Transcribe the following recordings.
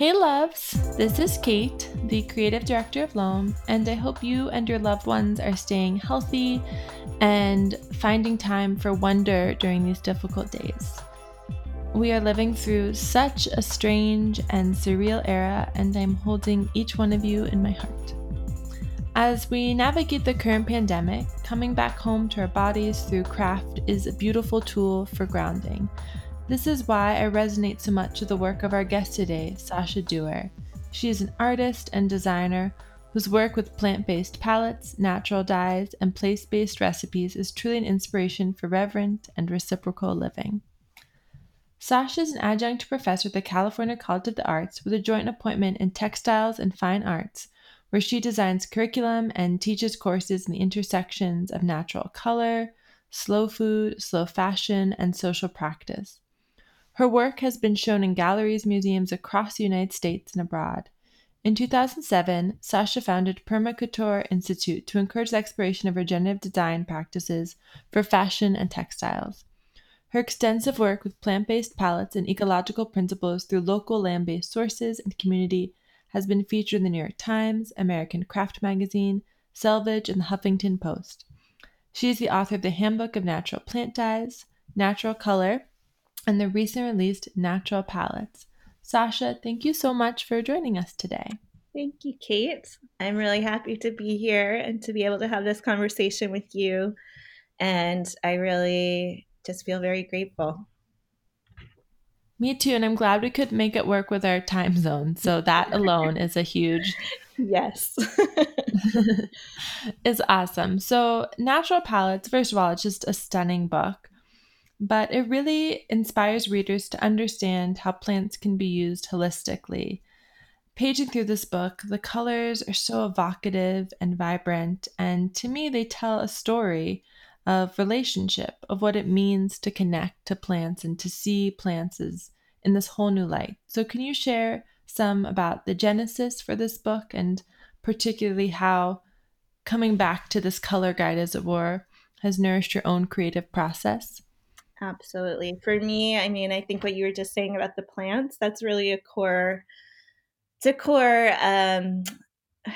Hey, loves! This is Kate, the creative director of Loam, and I hope you and your loved ones are staying healthy and finding time for wonder during these difficult days. We are living through such a strange and surreal era, and I'm holding each one of you in my heart. As we navigate the current pandemic, coming back home to our bodies through craft is a beautiful tool for grounding this is why I resonate so much with the work of our guest today, Sasha Duerr. She is an artist and designer whose work with plant based palettes, natural dyes, and place based recipes is truly an inspiration for reverent and reciprocal living. Sasha is an adjunct professor at the California College of the Arts with a joint appointment in textiles and fine arts, where she designs curriculum and teaches courses in the intersections of natural color, slow food, slow fashion, and social practice. Her work has been shown in galleries, museums across the United States and abroad. In 2007, Sasha founded Permacouture Institute to encourage the exploration of regenerative design practices for fashion and textiles. Her extensive work with plant based palettes and ecological principles through local land based sources and community has been featured in the New York Times, American Craft Magazine, Selvedge, and the Huffington Post. She is the author of the Handbook of Natural Plant Dyes, Natural Color, and the recent released Natural Palettes. Sasha, thank you so much for joining us today. Thank you, Kate. I'm really happy to be here and to be able to have this conversation with you. And I really just feel very grateful. Me too. And I'm glad we could make it work with our time zone. So that alone is a huge. Yes. is awesome. So, Natural Palettes, first of all, it's just a stunning book but it really inspires readers to understand how plants can be used holistically. Paging through this book, the colors are so evocative and vibrant, and to me, they tell a story of relationship, of what it means to connect to plants and to see plants as in this whole new light. So, can you share some about the genesis for this book and particularly how coming back to this color guide, as it were, has nourished your own creative process? Absolutely. For me, I mean, I think what you were just saying about the plants, that's really a core, it's a core, um,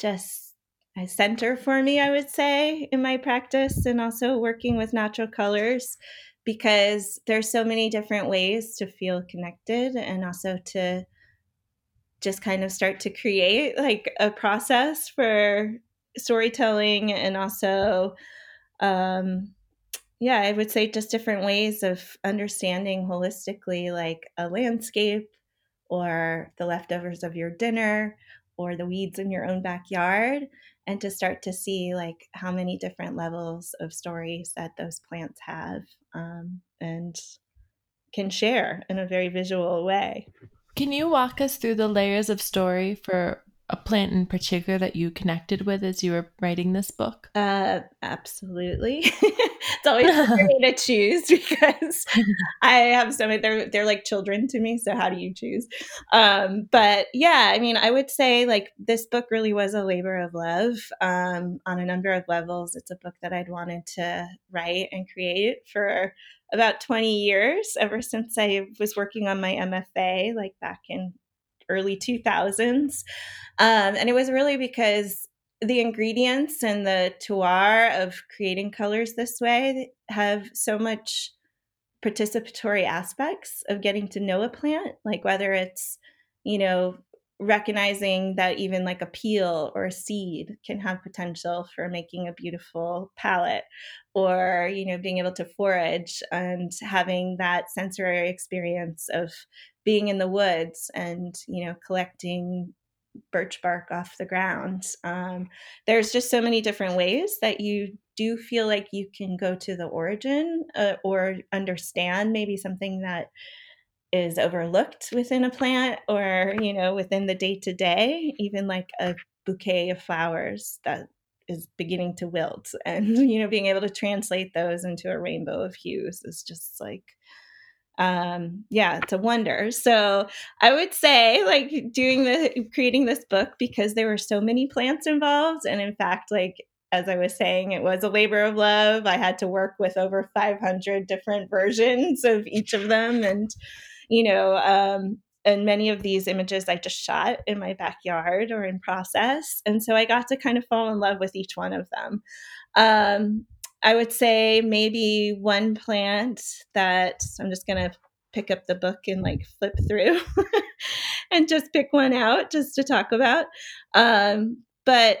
just a center for me, I would say, in my practice and also working with natural colors because there's so many different ways to feel connected and also to just kind of start to create like a process for storytelling and also um, yeah, I would say just different ways of understanding holistically, like a landscape or the leftovers of your dinner or the weeds in your own backyard, and to start to see like how many different levels of stories that those plants have um, and can share in a very visual way. Can you walk us through the layers of story for a plant in particular that you connected with as you were writing this book? Uh, absolutely. it's always for me to choose because I have so many. They're they're like children to me. So how do you choose? Um, but yeah, I mean, I would say like this book really was a labor of love um, on a number of levels. It's a book that I'd wanted to write and create for about 20 years ever since I was working on my MFA, like back in early 2000s. Um, and it was really because the ingredients and the terroir of creating colors this way have so much participatory aspects of getting to know a plant, like whether it's, you know, recognizing that even like a peel or a seed can have potential for making a beautiful palette or you know being able to forage and having that sensory experience of being in the woods and you know collecting birch bark off the ground. Um, there's just so many different ways that you do feel like you can go to the origin uh, or understand maybe something that is overlooked within a plant or you know within the day to day even like a bouquet of flowers that is beginning to wilt and you know being able to translate those into a rainbow of hues is just like um yeah it's a wonder. So i would say like doing the creating this book because there were so many plants involved and in fact like as i was saying it was a labor of love. I had to work with over 500 different versions of each of them and you know um and many of these images I just shot in my backyard or in process. And so I got to kind of fall in love with each one of them. Um, I would say maybe one plant that I'm just going to pick up the book and like flip through and just pick one out just to talk about. Um, but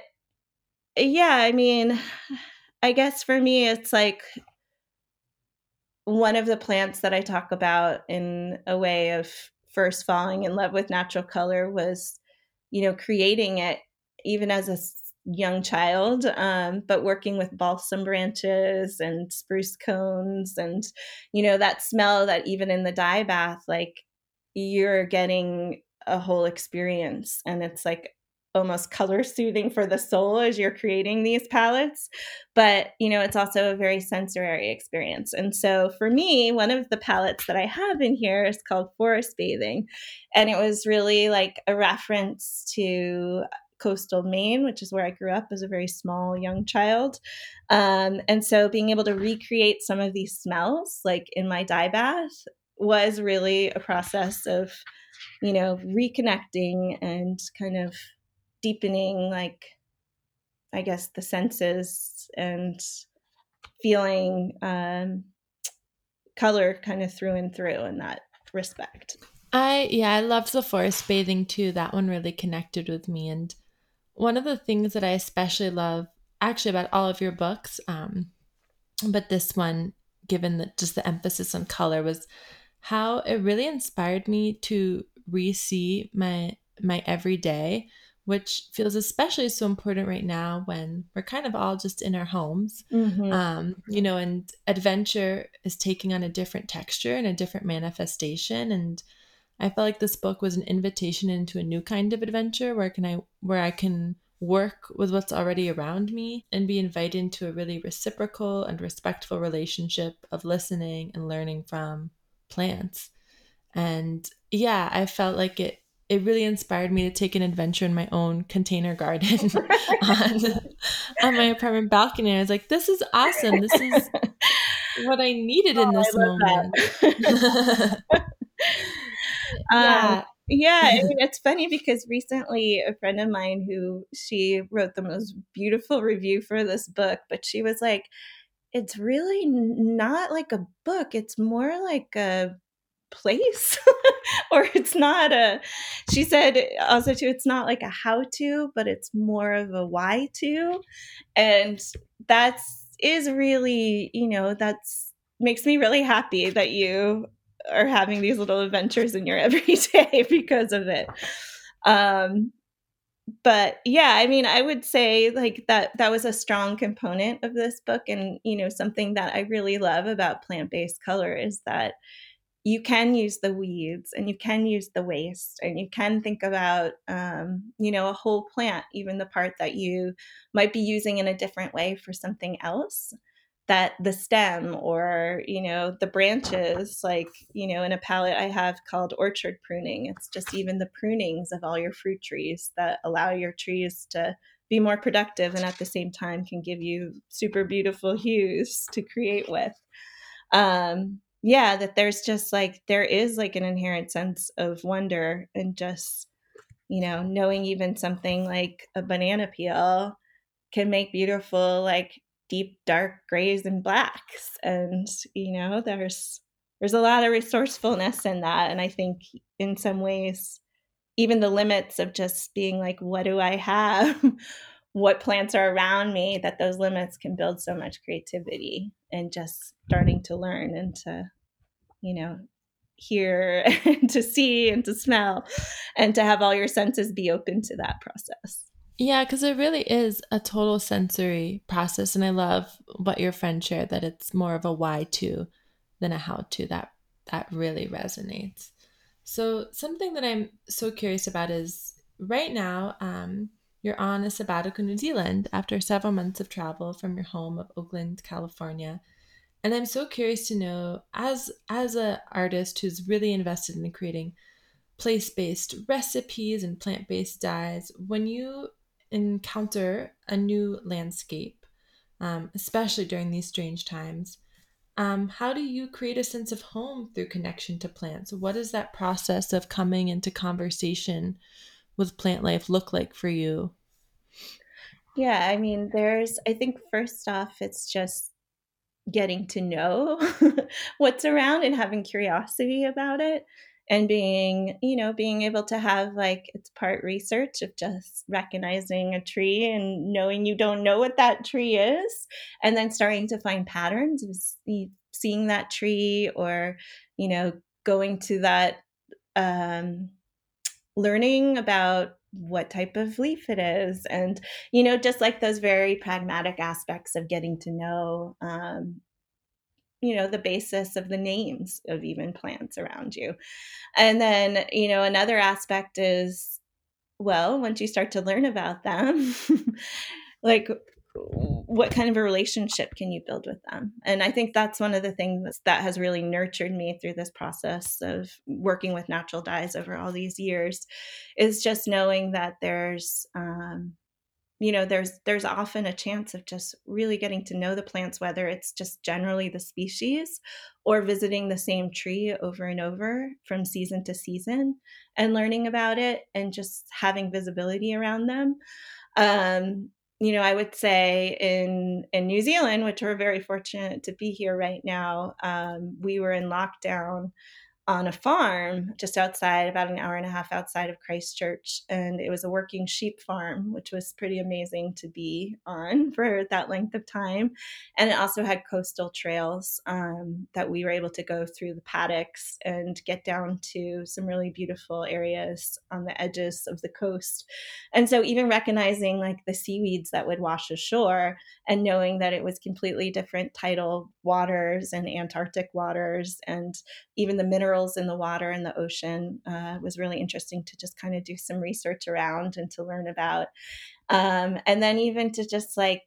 yeah, I mean, I guess for me, it's like one of the plants that I talk about in a way of first falling in love with natural color was, you know, creating it even as a young child, um, but working with balsam branches and spruce cones and, you know, that smell that even in the dye bath, like you're getting a whole experience. And it's like almost color soothing for the soul as you're creating these palettes but you know it's also a very sensory experience and so for me one of the palettes that i have in here is called forest bathing and it was really like a reference to coastal Maine, which is where I grew up as a very small young child. Um, and so being able to recreate some of these smells, like in my dye bath, was really a process of, you know, reconnecting and kind of deepening, like, I guess, the senses and feeling um, color kind of through and through in that respect. I yeah, I loved the forest bathing too. That one really connected with me and one of the things that I especially love, actually, about all of your books, um, but this one, given that just the emphasis on color, was how it really inspired me to re-see my my everyday, which feels especially so important right now when we're kind of all just in our homes, mm-hmm. um, you know, and adventure is taking on a different texture and a different manifestation, and I felt like this book was an invitation into a new kind of adventure where can I where I can work with what's already around me and be invited into a really reciprocal and respectful relationship of listening and learning from plants. And yeah, I felt like it it really inspired me to take an adventure in my own container garden on, on my apartment balcony. I was like, this is awesome. This is what I needed oh, in this moment. yeah. Um, yeah, I mean, it's funny because recently a friend of mine who she wrote the most beautiful review for this book, but she was like, it's really not like a book, it's more like a place or it's not a she said also too it's not like a how to but it's more of a why to and that's is really you know that's makes me really happy that you are having these little adventures in your everyday because of it. Um, but yeah, I mean, I would say like that that was a strong component of this book, and you know, something that I really love about plant based color is that you can use the weeds and you can use the waste and you can think about um, you know a whole plant even the part that you might be using in a different way for something else that the stem or you know the branches like you know in a palette i have called orchard pruning it's just even the prunings of all your fruit trees that allow your trees to be more productive and at the same time can give you super beautiful hues to create with. Um yeah that there's just like there is like an inherent sense of wonder and just you know knowing even something like a banana peel can make beautiful like deep dark grays and blacks and you know there's there's a lot of resourcefulness in that and i think in some ways even the limits of just being like what do i have what plants are around me that those limits can build so much creativity and just starting to learn and to you know hear and to see and to smell and to have all your senses be open to that process yeah, because it really is a total sensory process. And I love what your friend shared that it's more of a why to than a how to. That that really resonates. So something that I'm so curious about is right now, um, you're on a sabbatical New Zealand after several months of travel from your home of Oakland, California. And I'm so curious to know, as as an artist who's really invested in creating place-based recipes and plant-based dyes, when you encounter a new landscape, um, especially during these strange times, Um, how do you create a sense of home through connection to plants? What is that process of coming into conversation with plant life look like for you? Yeah, I mean, there's, I think first off, it's just getting to know what's around and having curiosity about it and being you know being able to have like it's part research of just recognizing a tree and knowing you don't know what that tree is and then starting to find patterns of seeing that tree or you know going to that um, learning about what type of leaf it is and you know just like those very pragmatic aspects of getting to know um, you know the basis of the names of even plants around you. And then you know another aspect is well once you start to learn about them like what kind of a relationship can you build with them? And i think that's one of the things that has really nurtured me through this process of working with natural dyes over all these years is just knowing that there's um, you know there's there's often a chance of just really getting to know the plants whether it's just generally the species or visiting the same tree over and over from season to season and learning about it and just having visibility around them. Um, you know i would say in in new zealand which we're very fortunate to be here right now um, we were in lockdown on a farm just outside, about an hour and a half outside of Christchurch. And it was a working sheep farm, which was pretty amazing to be on for that length of time. And it also had coastal trails um, that we were able to go through the paddocks and get down to some really beautiful areas on the edges of the coast. And so, even recognizing like the seaweeds that would wash ashore and knowing that it was completely different tidal waters and Antarctic waters and even the in the water and the ocean uh, was really interesting to just kind of do some research around and to learn about. Um, and then even to just like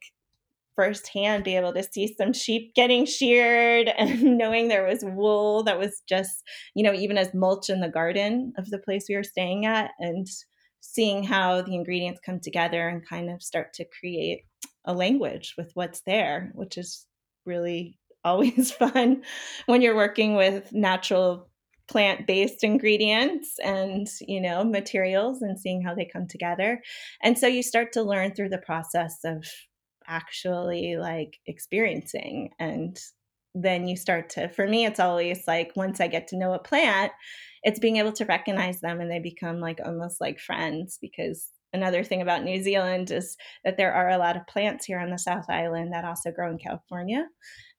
firsthand be able to see some sheep getting sheared and knowing there was wool that was just, you know, even as mulch in the garden of the place we were staying at and seeing how the ingredients come together and kind of start to create a language with what's there, which is really always fun when you're working with natural plant-based ingredients and you know materials and seeing how they come together. And so you start to learn through the process of actually like experiencing and then you start to for me it's always like once i get to know a plant it's being able to recognize them and they become like almost like friends because another thing about new zealand is that there are a lot of plants here on the south island that also grow in california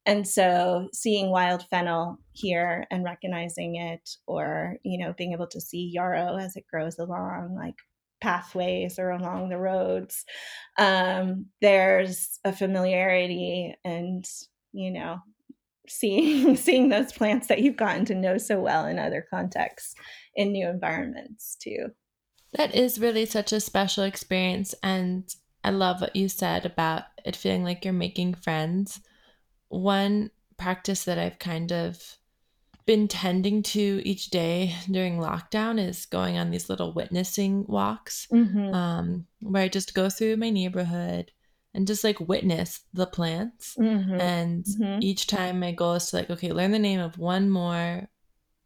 and so seeing wild fennel here and recognizing it or you know being able to see yarrow as it grows along like pathways or along the roads um, there's a familiarity and you know seeing seeing those plants that you've gotten to know so well in other contexts in new environments too. That is really such a special experience and i love what you said about it feeling like you're making friends one practice that I've kind of been tending to each day during lockdown is going on these little witnessing walks mm-hmm. um, where I just go through my neighborhood and just like witness the plants. Mm-hmm. And mm-hmm. each time my goal is to like, okay, learn the name of one more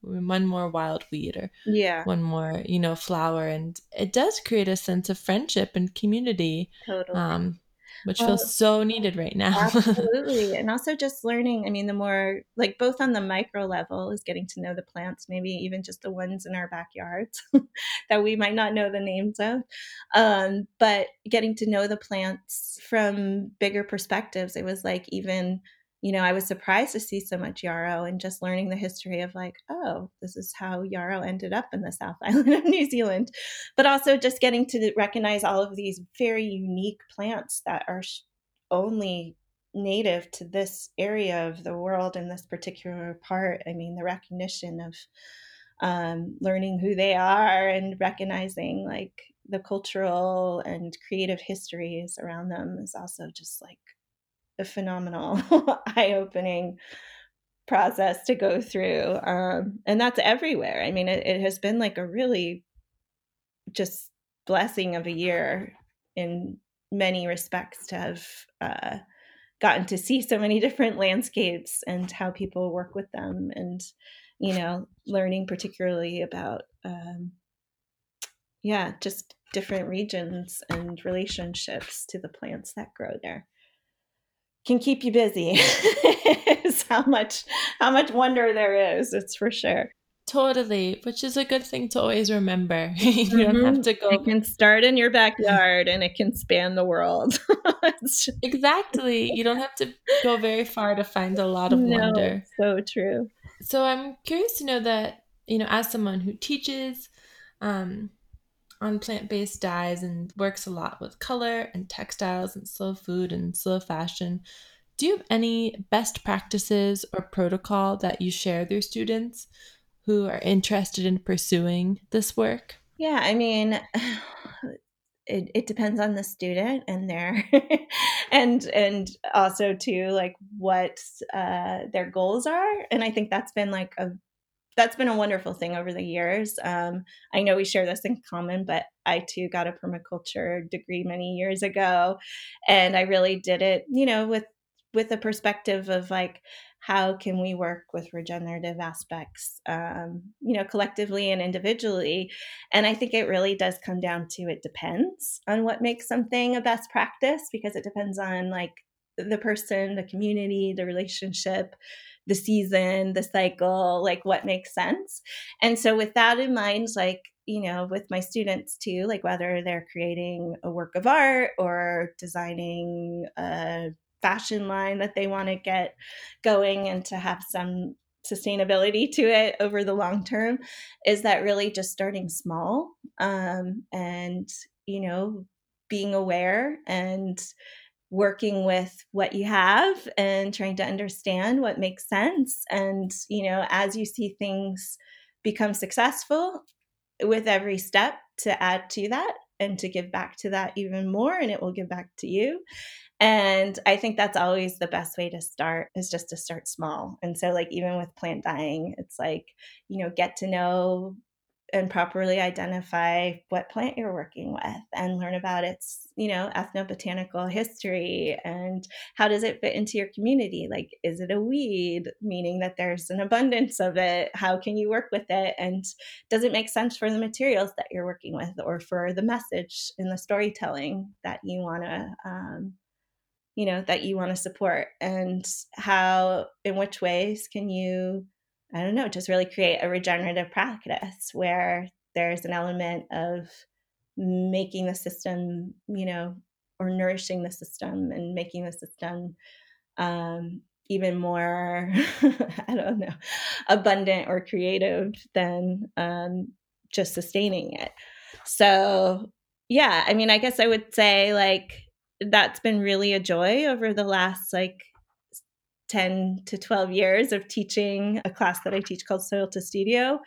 one more wild weed or yeah one more you know flower and it does create a sense of friendship and community totally um which well, feels so needed right now. absolutely. And also just learning, I mean, the more like both on the micro level is getting to know the plants, maybe even just the ones in our backyards that we might not know the names of. Um, but getting to know the plants from bigger perspectives. It was like even you know, I was surprised to see so much yarrow and just learning the history of like, oh, this is how yarrow ended up in the South Island of New Zealand. But also just getting to recognize all of these very unique plants that are only native to this area of the world in this particular part. I mean, the recognition of um, learning who they are and recognizing like the cultural and creative histories around them is also just like a phenomenal, eye opening process to go through. Um, and that's everywhere. I mean, it, it, has been like a really just blessing of a year in many respects to have uh, gotten to see so many different landscapes and how people work with them and you know learning particularly about um, yeah just different regions and relationships to the plants that grow there can keep you busy is how much how much wonder there is it's for sure Totally, which is a good thing to always remember. you mm-hmm. don't have mm-hmm. to go. It can start in your backyard and it can span the world. exactly. You don't have to go very far to find a lot of no, wonder. So true. So I'm curious to know that, you know, as someone who teaches um, on plant based dyes and works a lot with color and textiles and slow food and slow fashion, do you have any best practices or protocol that you share with your students? who are interested in pursuing this work? Yeah, I mean, it, it depends on the student and their and and also too like what uh, their goals are, and I think that's been like a that's been a wonderful thing over the years. Um, I know we share this in common, but I too got a permaculture degree many years ago, and I really did it, you know, with with a perspective of like how can we work with regenerative aspects um, you know collectively and individually and i think it really does come down to it depends on what makes something a best practice because it depends on like the person the community the relationship the season the cycle like what makes sense. And so with that in mind like you know with my students too like whether they're creating a work of art or designing a fashion line that they want to get going and to have some sustainability to it over the long term is that really just starting small um, and you know being aware and working with what you have and trying to understand what makes sense and you know as you see things become successful with every step to add to that and to give back to that even more and it will give back to you and I think that's always the best way to start is just to start small. And so, like, even with plant dyeing it's like, you know, get to know and properly identify what plant you're working with and learn about its, you know, ethnobotanical history and how does it fit into your community? Like, is it a weed, meaning that there's an abundance of it? How can you work with it? And does it make sense for the materials that you're working with or for the message in the storytelling that you want to um, you know that you want to support and how in which ways can you i don't know just really create a regenerative practice where there's an element of making the system you know or nourishing the system and making the system um, even more i don't know abundant or creative than um, just sustaining it. So yeah i mean i guess i would say like that's been really a joy over the last like 10 to 12 years of teaching a class that I teach called Soil to Studio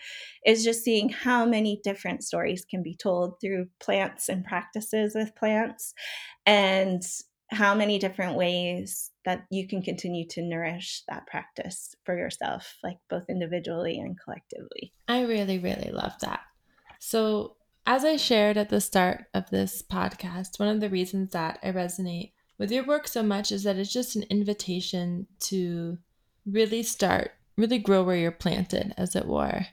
is just seeing how many different stories can be told through plants and practices with plants and how many different ways that you can continue to nourish that practice for yourself like both individually and collectively. I really really love that. So as I shared at the start of this podcast, one of the reasons that I resonate with your work so much is that it's just an invitation to really start, really grow where you're planted, as it were.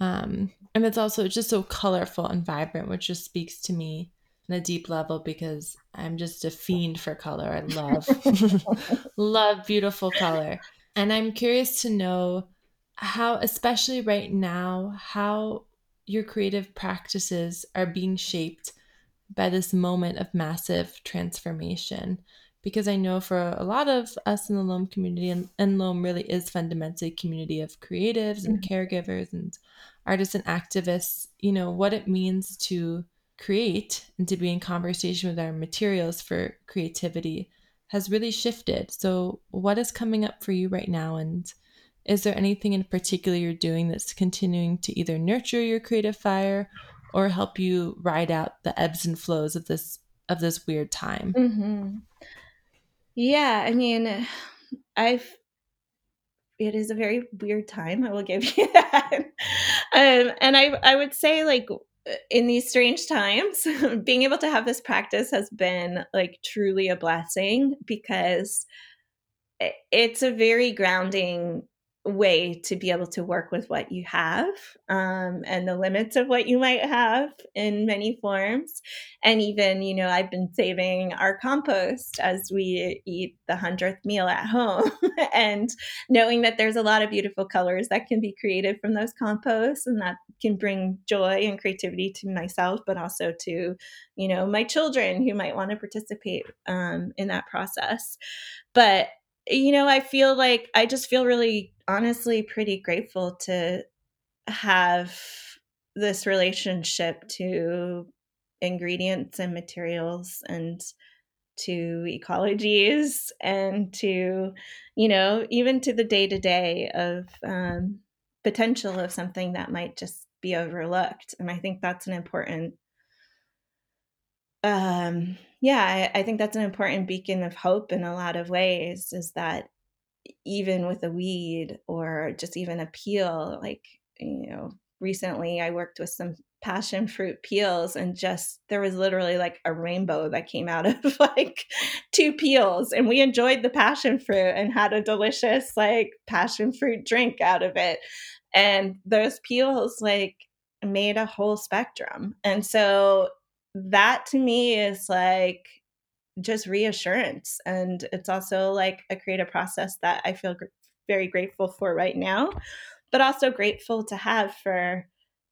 Um, and it's also just so colorful and vibrant, which just speaks to me on a deep level because I'm just a fiend for color. I love, love beautiful color. And I'm curious to know how, especially right now, how your creative practices are being shaped by this moment of massive transformation. Because I know for a lot of us in the Loam community, and, and Loam really is fundamentally a community of creatives and mm-hmm. caregivers and artists and activists, you know, what it means to create and to be in conversation with our materials for creativity has really shifted. So, what is coming up for you right now? And is there anything in particular you're doing that's continuing to either nurture your creative fire or help you ride out the ebbs and flows of this of this weird time? Mm-hmm. Yeah, I mean, I've it is a very weird time. I will give you that. um, and I I would say like in these strange times, being able to have this practice has been like truly a blessing because it's a very grounding way to be able to work with what you have um, and the limits of what you might have in many forms. And even, you know, I've been saving our compost as we eat the hundredth meal at home and knowing that there's a lot of beautiful colors that can be created from those composts and that can bring joy and creativity to myself, but also to, you know, my children who might want to participate um, in that process. But you know, I feel like I just feel really honestly pretty grateful to have this relationship to ingredients and materials and to ecologies and to you know even to the day to day of um, potential of something that might just be overlooked and i think that's an important um yeah I, I think that's an important beacon of hope in a lot of ways is that even with a weed or just even a peel like you know recently i worked with some passion fruit peels and just there was literally like a rainbow that came out of like two peels and we enjoyed the passion fruit and had a delicious like passion fruit drink out of it. And those peels like made a whole spectrum. And so that to me is like just reassurance. And it's also like a creative process that I feel gr- very grateful for right now, but also grateful to have for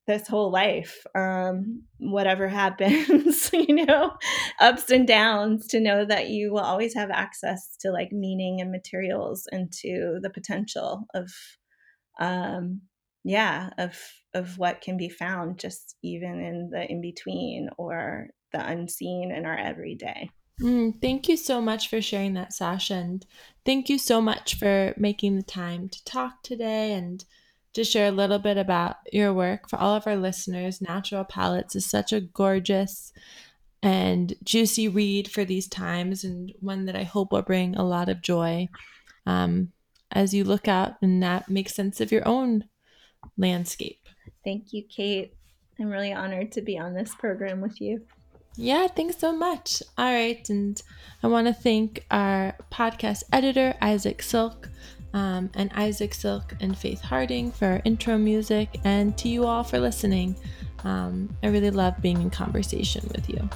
this whole life um, whatever happens you know ups and downs to know that you will always have access to like meaning and materials and to the potential of um yeah of of what can be found just even in the in between or the unseen in our everyday Mm, thank you so much for sharing that, Sasha. And thank you so much for making the time to talk today and to share a little bit about your work. For all of our listeners, Natural Palettes is such a gorgeous and juicy read for these times and one that I hope will bring a lot of joy um, as you look out and that makes sense of your own landscape. Thank you, Kate. I'm really honored to be on this program with you. Yeah, thanks so much. All right. And I want to thank our podcast editor, Isaac Silk, um, and Isaac Silk and Faith Harding for our intro music, and to you all for listening. Um, I really love being in conversation with you.